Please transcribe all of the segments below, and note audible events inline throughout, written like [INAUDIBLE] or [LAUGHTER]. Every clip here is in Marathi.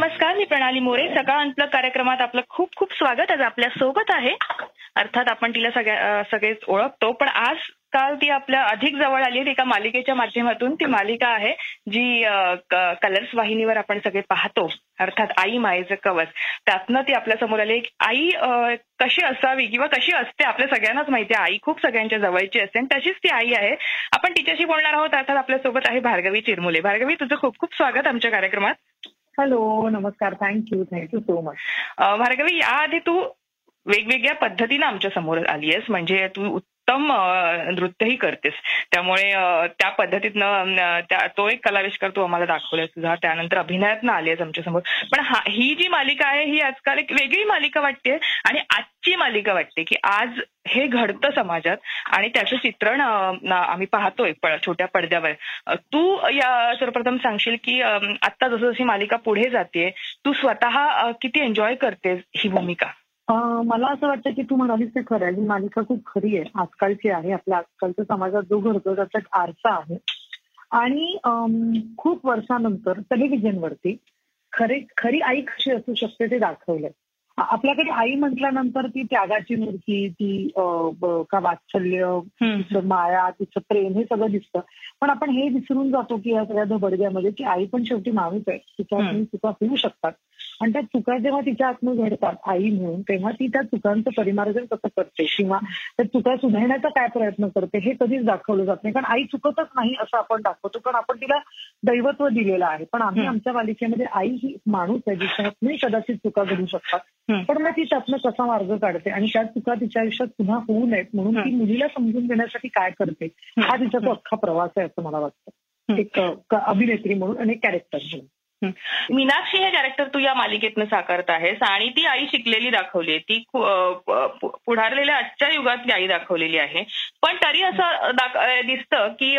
नमस्कार मी प्रणाली मोरे. सकाळ अनप्लग कार्यक्रमात आपलं खूप खूप स्वागत. आज आपल्यासोबत आहे. अर्थात आपण तिला सगळ्या सगळेच ओळखतो. पण आज काल ती आपल्या अधिक जवळ आली एका मालिकेच्या माध्यमातून ती मालिका आहे जी कलर्स वाहिनीवर आपण सगळे पाहतो. अर्थात आई मायेचं कवच. त्यातनं ती आपल्यासमोर आली. आई कशी असावी किंवा कशी असते आपल्या सगळ्यांनाच माहिती आहे. आई खूप सगळ्यांच्या जवळची असते आणि तशीच ती आई आहे. आपण तिच्याशी बोलणार आहोत. अर्थात आपल्यासोबत आहे भार्गवी चिरमुले. भार्गवी तुझं खूप खूप स्वागत आमच्या कार्यक्रमात. हॅलो नमस्कार. Thank you thank you so much Bhargavi याआधी तू वेगवेगळ्या पद्धतीनं आमच्यासमोर आली आहेस म्हणजे तू उत्तम नृत्यही करतेस. त्यामुळे त्या पद्धतीतनं तो एक कलाविष्कार तू आम्हाला दाखवलाय तुझा. त्यानंतर अभिनयातनं आली आहेस आमच्यासमोर. पण हा ही जी मालिका आहे ही आजकाल एक वेगळी मालिका वाटते आणि आजची मालिका वाटते की आज हे घडतं समाजात आणि त्याचं चित्रण आम्ही पाहतोय छोट्या पडद्यावर. तू या सर्वप्रथम सांगशील की आता जसं जशी मालिका पुढे जाते तू स्वतः किती एन्जॉय करतेस ही भूमिका? मला असं वाटतं की तू म्हणालीस ते खरं आहे. ही मालिका खूप खरी आहे. आजकालची आहे. आपल्या आजकालच्या समाजात जो घडतो त्याचा एक आरसा आहे. आणि खूप वर्षानंतर टेलिव्हिजनवरती खरे खरी आई कशी असू शकते ते दाखवलंय. आपल्याकडे आई म्हटल्यानंतर ती त्यागाची मूर्ती ती का वात्सल्य तिचं माया तिचं प्रेम हे सगळं दिसतं. पण आपण हे विसरून जातो की या सगळ्या धबडग्यामध्ये की आई पण शेवटी माणूस आहे. तिच्या चुका होऊ शकतात. आणि त्या चुका जेव्हा तिच्या हातून घडतात आई म्हणून तेव्हा ती त्या चुकांचं परिमार्जन कसं करते? किंवा त्या चुका सुधारण्याचा काय प्रयत्न करते? हे कधीच दाखवलं जात नाही. कारण आई चुकतच नाही असं आपण दाखवतो. कारण आपण तिला दैवत्व दिलेलं आहे. पण आम्ही. आमच्या पालिकेमध्ये आई ही माणूस आहे जिच्या हातून कदाचित चुका घडू शकतात. पण मग ती त्यातनं कसा मार्ग काढते? आणि त्या चुका तिच्या आयुष्यात पुन्हा होऊ नयेत म्हणून ती. मुलीला समजून घेण्यासाठी काय करते? हा. तिचा तो अख्खा प्रवास आहे असं मला वाटतं. एक अभिनेत्री म्हणून आणि एक कॅरेक्टर म्हणून. मीनाक्षी हे कॅरेक्टर तू या मालिकेतनं साकारत आहेस आणि ती आई शिकलेली दाखवली आहे. ती पुढारलेल्या आजच्या युगातली आई दाखवलेली आहे. पण तरी असं दिसतं की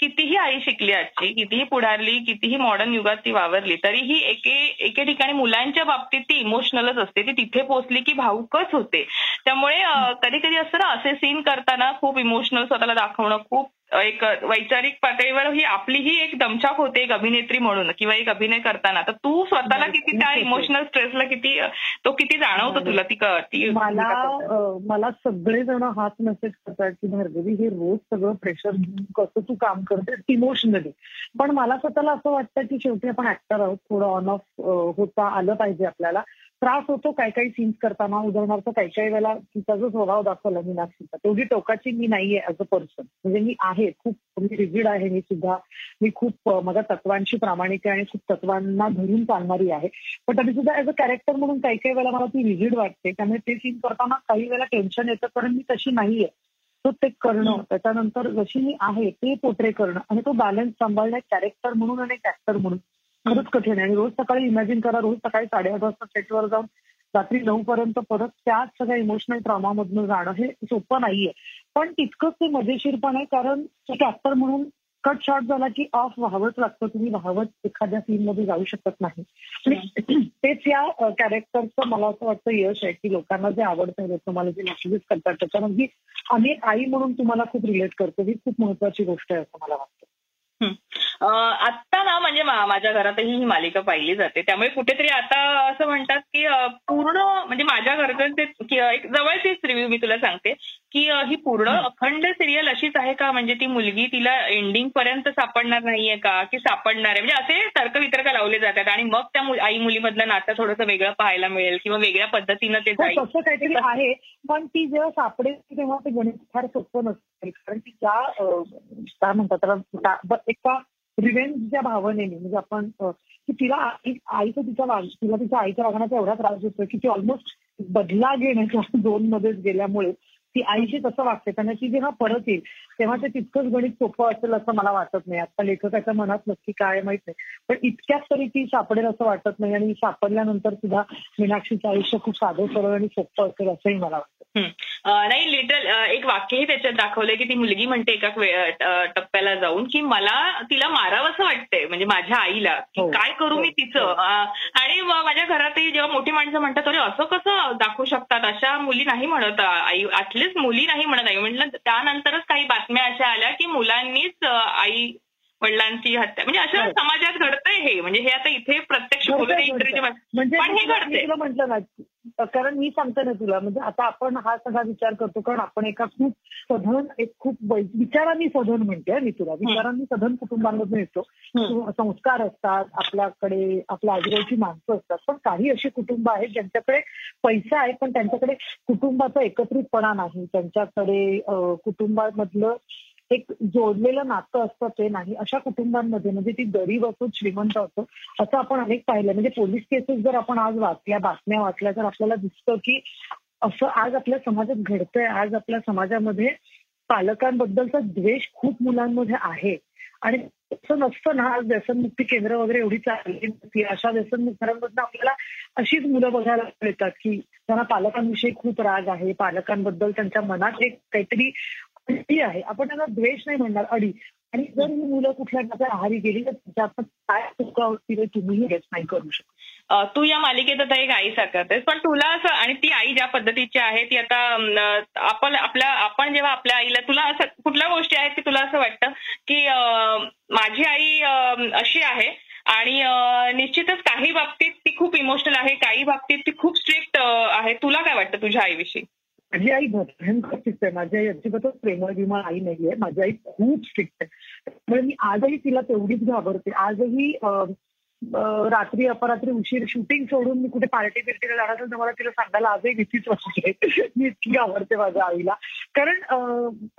कितीही आई शिकली आजची कितीही पुढारली कितीही मॉडर्न युगात ती वावरली तरीही एके एके ठिकाणी मुलांच्या बाबतीत ती इमोशनलच असते. ती तिथे पोहोचली की भाऊकच होते. त्यामुळे कधी कधी असं ना असे सीन करताना खूप इमोशनल स्वतःला दाखवणं खूप एक वैचारिक पातळीवर ही आपलीही एक दमछाक होते एक अभिनेत्री म्हणून किंवा एक अभिनय करताना. तर तू स्वतःला किती त्या इमोशनल स्ट्रेसला किती तो किती जाणवतो तुला ती क- ती मला मला सगळेजण हाच मेसेज करतात की भार्गवी हे रोज सगळं प्रेशर घेऊन कसं तू काम करते इमोशनली पण मला स्वतःला असं वाटतं की शेवटी आपण ऍक्टर आहोत. थोडं ऑन ऑफ होता आलं पाहिजे आपल्याला. त्रास होतो काही काही सीन्स करताना उदाहरणार्थ काही काही वेळेला तिचा जो स्वभाव दाखवला मीनाक्षीचा तेवढी टोकाची मी नाहीये ऍज अ पर्सन म्हणजे मी आहे खूप म्हणजे मी रिजिड आहे मी सुद्धा. मी खूप माझ्या तत्वांशी प्रामाणिक आहे आणि खूप तत्वांना धरून चालणारी आहे. पण तरी सुद्धा ऍज अ कॅरेक्टर म्हणून काही काही वेळेला मला ती रिजिड वाटते. त्यामुळे ते सीन करताना काही वेळेला टेन्शन येतं कारण मी तशी नाहीये. तो ते करणं त्याच्यानंतर जशी मी आहे ते पोट्रे करणं आणि तो बॅलन्स सांभाळणं कॅरेक्टर म्हणून आणि एक ऍक्टर म्हणून. खरंच कठीण आहे. आणि रोज सकाळी इमॅजिन करा रोज सकाळी साडेआठ वाजता सेटवर जाऊन रात्री नऊ पर्यंत परत त्याच सगळ्या इमोशनल ट्रॉमामधनं जाणं हे सोपं नाहीये. पण तितकंच ते मजेशीर पण आहे कारण एक ऍक्टर म्हणून कट शॉट झाला की ऑफ व्हावंच लागतं. तुम्ही व्हावत एखाद्या सीन मध्ये जाऊ शकत नाही. [CLEARS THROAT] तेच या कॅरेक्टरचं मला असं वाटतं यश आहे की लोकांना जे आवडतं लोक तुम्हाला जे मेसेजेस करतात त्याच्यामध्ये आम्ही आई म्हणून तुम्हाला खूप रिलेट करतो. ही खूप महत्वाची गोष्ट आहे असं मला वाटतं. आत्ता ना म्हणजे माझ्या घरातही ही मालिका पाहिली जाते. त्यामुळे कुठेतरी आता असं म्हणतात की पूर्ण म्हणजे माझ्या घरच्यांचे अं, एक जवळचीच रिव्ह्यू मी तुला सांगते की ही पूर्ण अखंड सिरियल अशीच आहे का? म्हणजे ती मुलगी तिला एंडिंग पर्यंत सापडणार नाहीये का? की सापडणार आहे? म्हणजे असे तर्कवितर्क लावले जातात आणि मग त्या आई मुलीमधलं नातं थोडंसं वेगळं पाहायला मिळेल किंवा वेगळ्या पद्धतीनं ते जाईल तसं काहीतरी आहे. पण ती जेव्हा सापडेल तेव्हा ते गणित फार सोपं नसतं. कारण की त्या काय म्हणतात त्याला एका रिव्हेंजच्या भावनेने म्हणजे आपण की तिला आई- आईचं तिच्या वाग तिला तिच्या आईच्या वागण्याचा एवढा त्रास होतो की ती ऑलमोस्ट बदला घेण्याच्या [LAUGHS] झोन मध्येच गेल्यामुळे ती आईशी तसं वागते. त्यांना ती जेव्हा परत येईल तेव्हा ते तितकंच गणित सोपं असेल असं मला वाटत नाही. आता लेखकाच्या मनात नक्की काय माहीत नाही. पण इतक्यात तरी ती सापडेल असं वाटत नाही आणि सापडल्यानंतर सुद्धा मीनाक्षीचं आयुष्य खूप साधं सरळ आणि सोपं असेल असंही मला वाटतं. नाही लिटल एक वाक्यही त्याच्यात दाखवलंय की ती मुलगी म्हणते एका टप्प्याला जाऊन की मला तिला मारावंसं वाटतंय म्हणजे माझ्या आईला की हो. काय करू मी हो. तिचं अं, आणि माझ्या घरातही जेव्हा मोठी माणसं म्हणतात अरे असं कसं दाखवू शकतात अशा मुली नाही म्हणत आई ऍटलीस्ट मुली नाही म्हणत आई म्हटलं त्यानंतरच काही बातम्या अशा आल्या की मुलांनीच आई वडिलांची हत्या. म्हणजे असं हो. समाजात घडतंय हे. म्हणजे हे आता इथे प्रत्यक्ष म्हणजे पण हे म्हटलं ना कारण मी सांगते ना तुला म्हणजे आता आपण हा सगळा विचार करतो कारण आपण एका खूप सधन एक खूप विचारांनी सधन म्हणते मी तुला. विचारांनी सधन कुटुंबांमधून येतो. संस्कार असतात आपल्याकडे आपल्या आजूबाजूची माणसं असतात. पण काही अशी कुटुंब आहेत ज्यांच्याकडे पैसा आहे पण त्यांच्याकडे कुटुंबाचा एकत्रितपणा नाही. त्यांच्याकडे कुटुंबामधलं एक जोडलेलं नातं असतं ते नाही अशा कुटुंबांमध्ये म्हणजे ती गरीब असो श्रीमंत असो असं आपण अनेक पाहिलं म्हणजे पोलीस केसेस जर आपण आज वाचल्या बातम्या वाचल्या तर आपल्याला दिसतं की असं आज आपल्या समाजात घडतंय. आज आपल्या समाजामध्ये पालकांबद्दलचा द्वेष खूप मुलांमध्ये आहे. आणि असं नसतं ना आज व्यसनमुक्ती केंद्र वगैरे एवढी चालली नसती. अशा व्यसनमुक्तांमधनं आपल्याला अशीच मुलं बघायला मिळतात की त्यांना पालकांविषयी खूप राग आहे. पालकांबद्दल त्यांच्या मनात एक काहीतरी अडी आहे. आपण त्यांना द्वेष नाही म्हणणार अडी. आणि जर ही मुलं कुठल्या नात्या आहारी गेली तर त्याच्यात काय चुका होतील तुम्हीही गेस नाही करू शकत. तू या मालिकेत आता एक आई साकारतेस. पण तुला असं आणि ती आई ज्या पद्धतीची आहे ती आता आपण आपल्या आपण जेव्हा आपल्या आईला तुला असं कुठल्या गोष्टी आहेत की तुला असं वाटतं की माझी आई अशी आहे आणि निश्चितच काही बाबतीत ती खूप इमोशनल आहे काही बाबतीत ती खूप स्ट्रिक्ट आहे. तुला काय वाटतं तुझ्या आईविषयी? माझी आई भयंकर स्ट्रिक्ट आहे. माझी आई अजिबातच प्रेमळ बिमळ आई नाहीये. माझी आई खूप स्ट्रिक्ट आहे. त्यामुळे मी आजही तिला तेवढीच घाबरते. आजही रात्री अपरात्री उशीर शूटिंग सोडून मी कुठे पार्टी बिर्टीला जाणार असेल तर मला तिला सांगायला आजही भीतीच वाटते. [LAUGHS] मी इतकी आवडते माझ्या आईला. कारण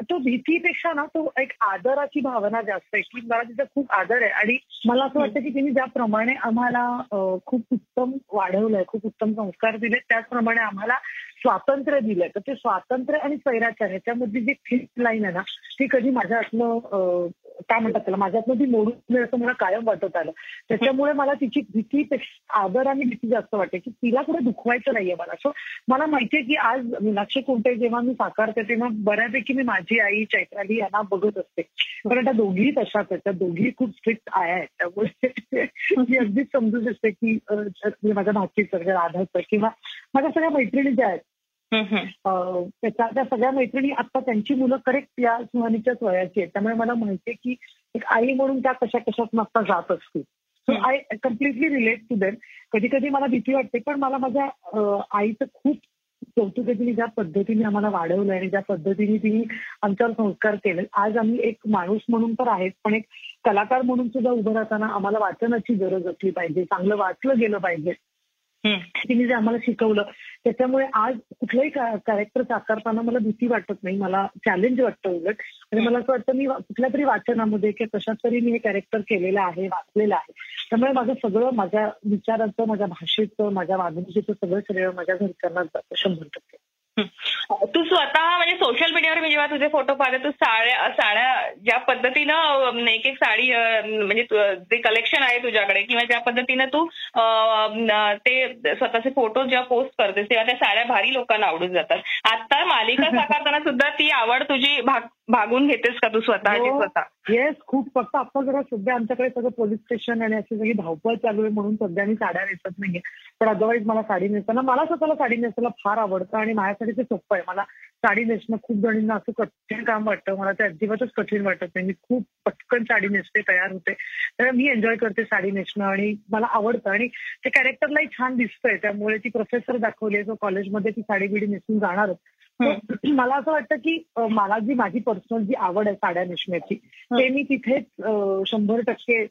तो भीतीपेक्षा ना तो एक आदराची भावना जास्त आहे. की मला तिचा खूप आदर आहे. आणि मला असं वाटतं की तिने ज्याप्रमाणे आम्हाला खूप उत्तम वाढवलंय खूप उत्तम संस्कार दिले त्याचप्रमाणे आम्हाला स्वातंत्र्य दिलंय. तर ते स्वातंत्र्य आणि स्वैराचार ह्याच्यामधली जी फिट लाईन आहे ना ती कधी माझ्यातनं काय म्हणतात त्याला माझ्यातनं ती मोडून असं मला कायम वाटत आलं. त्याच्यामुळे मला तिची भीतीपेक्षा आदर आणि भीती जास्त वाटते की तिला कुठे दुखवायचं नाहीये मला. सो मला माहितीये की आज मीनाक्षी कोणते जेव्हा मी साकारते तेव्हा बऱ्यापैकी मी माझी आई चैत्राली यांना बघत असते. कारण त्या दोघीही तशाच आहेत. त्या दोघी खूप स्ट्रिक्ट आया आहेत. त्यामुळे [LAUGHS] मी अगदीच समजू शकते की म्हणजे माझ्या भाचीचं म्हणजे राधाचं किंवा माझ्या सगळ्या मैत्रिणी ज्या आहेत त्याच्या त्या सगळ्या मैत्रिणी आता त्यांची मुलं करेक्ट या सुहानीच्याच वयाची आहेत. त्यामुळे मला माहितीये की एक आई म्हणून त्या कशा कशात आता जात असतील so I completely relate to them कधी कधी मला भीती वाटते पण मला माझ्या आईचं खूप कौतुक तिने ज्या पद्धतीने आम्हाला वाढवलं आणि ज्या पद्धतीने तिने आमच्यावर संस्कार केले आज आम्ही एक माणूस म्हणून तर आहेच पण एक कलाकार म्हणून सुद्धा उभं राहताना आम्हाला वाचनाची गरज असली पाहिजे चांगलं वाचलं गेलं पाहिजे. तिने जे आम्हाला शिकवलं त्याच्यामुळे आज कुठलंही कॅरेक्टर साकारताना मला भीती वाटत नाही मला चॅलेंज वाटतं उलट. आणि मला असं वाटतं मी कुठल्या तरी वाचनामध्ये किंवा कशात तरी मी हे कॅरेक्टर केलेलं आहे वाचलेलं आहे. त्यामुळे माझं सगळं माझ्या विचाराचं माझ्या भाषेचं माझ्या वागणुकीचं सगळं श्रेय माझ्या घरच्यांनाच जातं शंभर टक्के. [LAUGHS] तू स्वतः म्हणजे सोशल मीडियावर मी जेव्हा तुझे फोटो पाहिले तू साड्या साड्या ज्या पद्धतीनं एक एक साडी म्हणजे जे कलेक्शन आहे तुझ्याकडे किंवा ज्या पद्धतीनं तू ते स्वतःचे फोटो जेव्हा पोस्ट करतेस तेव्हा त्या साड्या भारी लोकांना आवडून जातात. आता मालिका [LAUGHS] साकारताना सुद्धा ती आवड तुझी भाग भागून घेतेस का तू स्वतःची हो. स्वतः? येस खूप. फक्त आता जरा सध्या आमच्याकडे सगळं पोलीस स्टेशन आणि अशी सगळी धावपळ चालू आहे म्हणून सध्या मी साड्या नेसत नाहीये. पण अदरवाईज मला साडी नेसताना मला स्वतःला साडी नेसायला फार आवडतं आणि माझ्यासाठी ते सोपं आहे. मला साडी नेसणं खूप जणींना असं कठीण काम वाटतं. मला ते अजिबातच कठीण वाटत नाही. मी खूप पटकन साडी नेसते तयार होते. तर मी एन्जॉय करते साडी नेसणं आणि मला आवडतं. आणि ते कॅरेक्टरलाही छान दिसतंय. त्यामुळे ती प्रोफेसर दाखवली आहे. जो कॉलेजमध्ये ती साडी बिडी नेसून जाणारच. मला असं वाटतं की मला जी माझी पर्सनल जी आवड आहे साड्या नेसण्याची ते मी तिथेच शंभर टक्के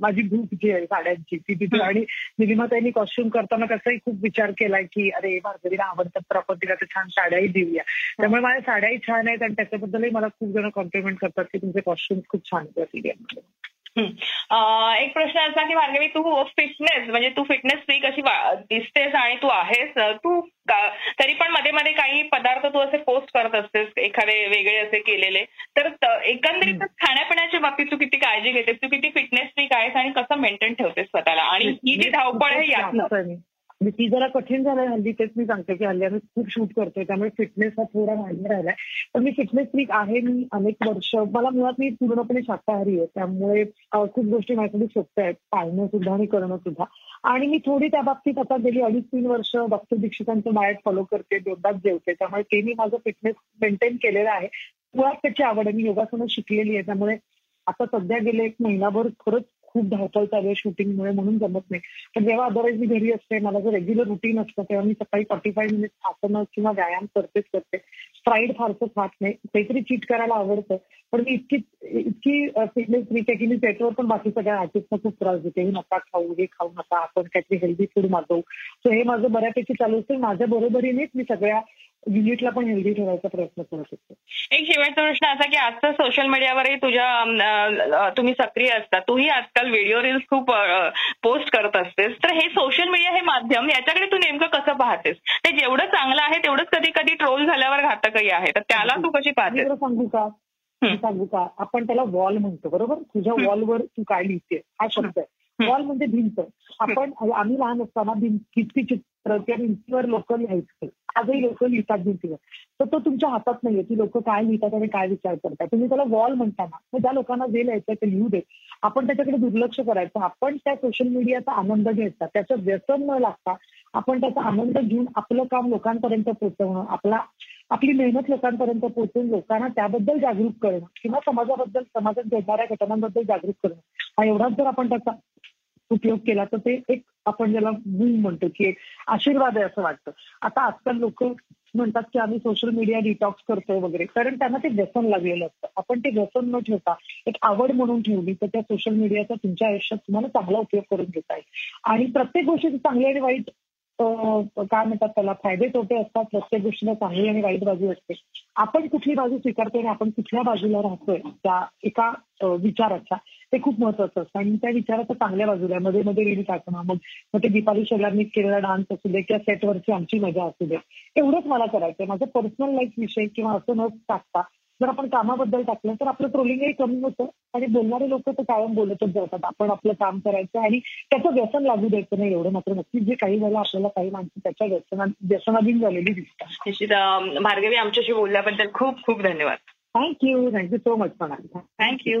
माझी भूक जी आहे साड्यांची ती तिथे आणि निलिमाताईंनी कॉस्ट्युम करताना त्याचाही खूप विचार केलाय की अरे भार्गवीला आवडतात तर आपण तिला तर छान साड्याही देऊया. त्यामुळे माझ्या साड्याही छान आहेत आणि त्याच्याबद्दलही मला खूप जण कॉम्प्लिमेंट करतात की तुमचे कॉस्ट्युम खूप छान आहेत सिरियलमध्ये. अं, [LAUGHS] एक प्रश्न असा की भार्गवी तू फिटनेस म्हणजे तू फिटनेस फ्रीक अशी वा- दिसतेस आणि तू आहेस? तू तरी पण मध्ये मध्ये काही पदार्थ तू असे पोस्ट करत असतेस एखादे वेगळे असे केलेले. तर एकंदरीत खाण्यापिण्याच्या बाबतीत तू किती काळजी घेतेस? तू किती फिटनेस फ्रीक आहेस आणि कसं मेंटेन ठेवतेस स्वतःला? आणि ही जी धावपळ आहे यातनं म्हणजे ती जरा कठीण झालंय हल्ली तेच मी सांगते की हल्ली आम्ही खूप शूट करतोय त्यामुळे फिटनेस हा थोडा मागे राहिलाय. पण मी फिटनेस फ्रीक आहे मी अनेक वर्ष. मला मुळात मी पूर्णपणे शाकाहारी आहे त्यामुळे खूप गोष्टी माझ्यासाठी सोप्या आहेत. पाळणं सुद्धा आणि करणं सुद्धा. आणि मी थोडी त्या बाबतीत आता गेली अडीच तीन वर्ष डॉक्टर दीक्षितांचं डायट फॉलो करते दोनदाच जेवते. त्यामुळे ते मी माझं फिटनेस मेंटेन केलेलं आहे. मुळात त्याची आवड आहे. मी योगासनं शिकलेली आहे. त्यामुळे आता सध्या गेले एक महिनाभर खरंच खूप धावपळ चालू आहे शूटिंगमुळे म्हणून जमत नाही. पण जेव्हा अदरवाईज मी घरी असते मला जर रेग्युलर रुटीन असतं तेव्हा मी सकाळी फॉर्टी फाय मिनिट आसनं किंवा व्यायाम करतेच करते. स्ट्राईड फारसं खात नाही. काहीतरी चीट करायला आवडतं. पण मी इतकी इतकी फिटनेस वीक आहे की मी त्याच्यावर पण बाकी सगळ्या आर्टिस्टना खूप त्रास देते. हे नका खाऊ हे खाऊ नका. आपण काहीतरी हेल्दी फूड मागवू. सो हे माझं बऱ्यापैकी चालू असतं. माझ्या बरोबरीनेच मी सगळ्या युनिटला पण हेल्दी ठेवायचा प्रयत्न करत असतो एक शेवटचा प्रश्न असा की आजचं सोशल मीडियावरही तुझ्या तुम्ही सक्रिय असता. तूही आजकाल व्हिडिओ रील्स खूप पोस्ट करत असतेस. तर हे सोशल मीडिया हे माध्यम याच्याकडे तू नेमकं कसं पाहतेस? ते जेवढं चांगलं आहे तेवढंच कधी कधी ट्रोल झाल्यावर घातकही आहे. तर त्याला तू कशी पाहतेस? सांगू का? सांगू का? आपण त्याला वॉल म्हणतो बरोबर? तुझ्या वॉलवर तू काय लिहिते हा शब्द आहे. वॉल म्हणजे भिंत. आपण आम्ही लहान असताना भिंती चित्र त्या भिंतीवर लोक लिहायचं. आजही लोक लिहितात भिंतीवर. तर तो तुमच्या हातात नाहीये. की लोक काय लिहितात आणि काय विचार करतात. तुम्ही त्याला वॉल म्हणताना मग ज्या लोकांना जे लिहायचं ते लिहू दे. आपण त्याच्याकडे दुर्लक्ष करायचं. आपण त्या सोशल मीडियाचा आनंद घ्यायचा त्याचं व्यसन न लागता आपण त्याचा आनंद घेऊन आपलं काम लोकांपर्यंत पोहोचवणं आपला आपली मेहनत लोकांपर्यंत पोहोचून लोकांना त्याबद्दल जागरूक करणं किंवा समाजाबद्दल समाजात घडणाऱ्या घटनांबद्दल जागरूक करणं. हा एवढाच जर आपण त्याचा उपयोग केला तर ते एक आपण ज्याला मूल म्हणतो की एक आशीर्वाद आहे असं वाटतं. आता आजकाल लोक म्हणतात की आम्ही सोशल मीडिया डिटॉक्स करतोय वगैरे. कारण त्यांना ते व्यसन लागलेलं असतं. आपण ते व्यसन न ठेवता एक आवड म्हणून ठेवली तर त्या सोशल मीडियाचा तुमच्या आयुष्यात तुम्हाला चांगला उपयोग करून घेता येईल. आणि प्रत्येक गोष्टीची चांगली आणि वाईट काय म्हणतात त्याला फायदे तोटे असतात प्रत्येक गोष्टीला चांगली आणि वाईट बाजू असते. आपण कुठली बाजू स्वीकारतोय आणि आपण कुठल्या बाजूला राहतोय त्या एका विचाराच्या ते खूप महत्वाचं असतं. आणि त्या विचाराचं चांगल्या बाजूला मध्ये मध्ये रील टाकणं मग मग ते दीपाली शेलारनी केलेला डान्स असू दे किंवा सेटवरची आमची मजा असू दे एवढंच मला करायचंय. माझं पर्सनल लाईफ विषय किंवा असं न टाकता जर आपण कामाबद्दल टाकलं तर आपलं ट्रोलिंगही कमी होतं आणि बोलणारे लोक तर कायम बोलतच जातात. आपण आपलं काम करायचं आणि त्याचं व्यसन लागू द्यायचं नाही एवढं मात्र नक्की जे काही वेळेला आपल्याला काही माणसं त्याच्या व्यसना व्यसनाधीन झालेली दिसतात. निश्चित भार्गवी आमच्याशी बोलल्याबद्दल खूप खूप धन्यवाद. Thank you thank you so much म्हणा थँक्यू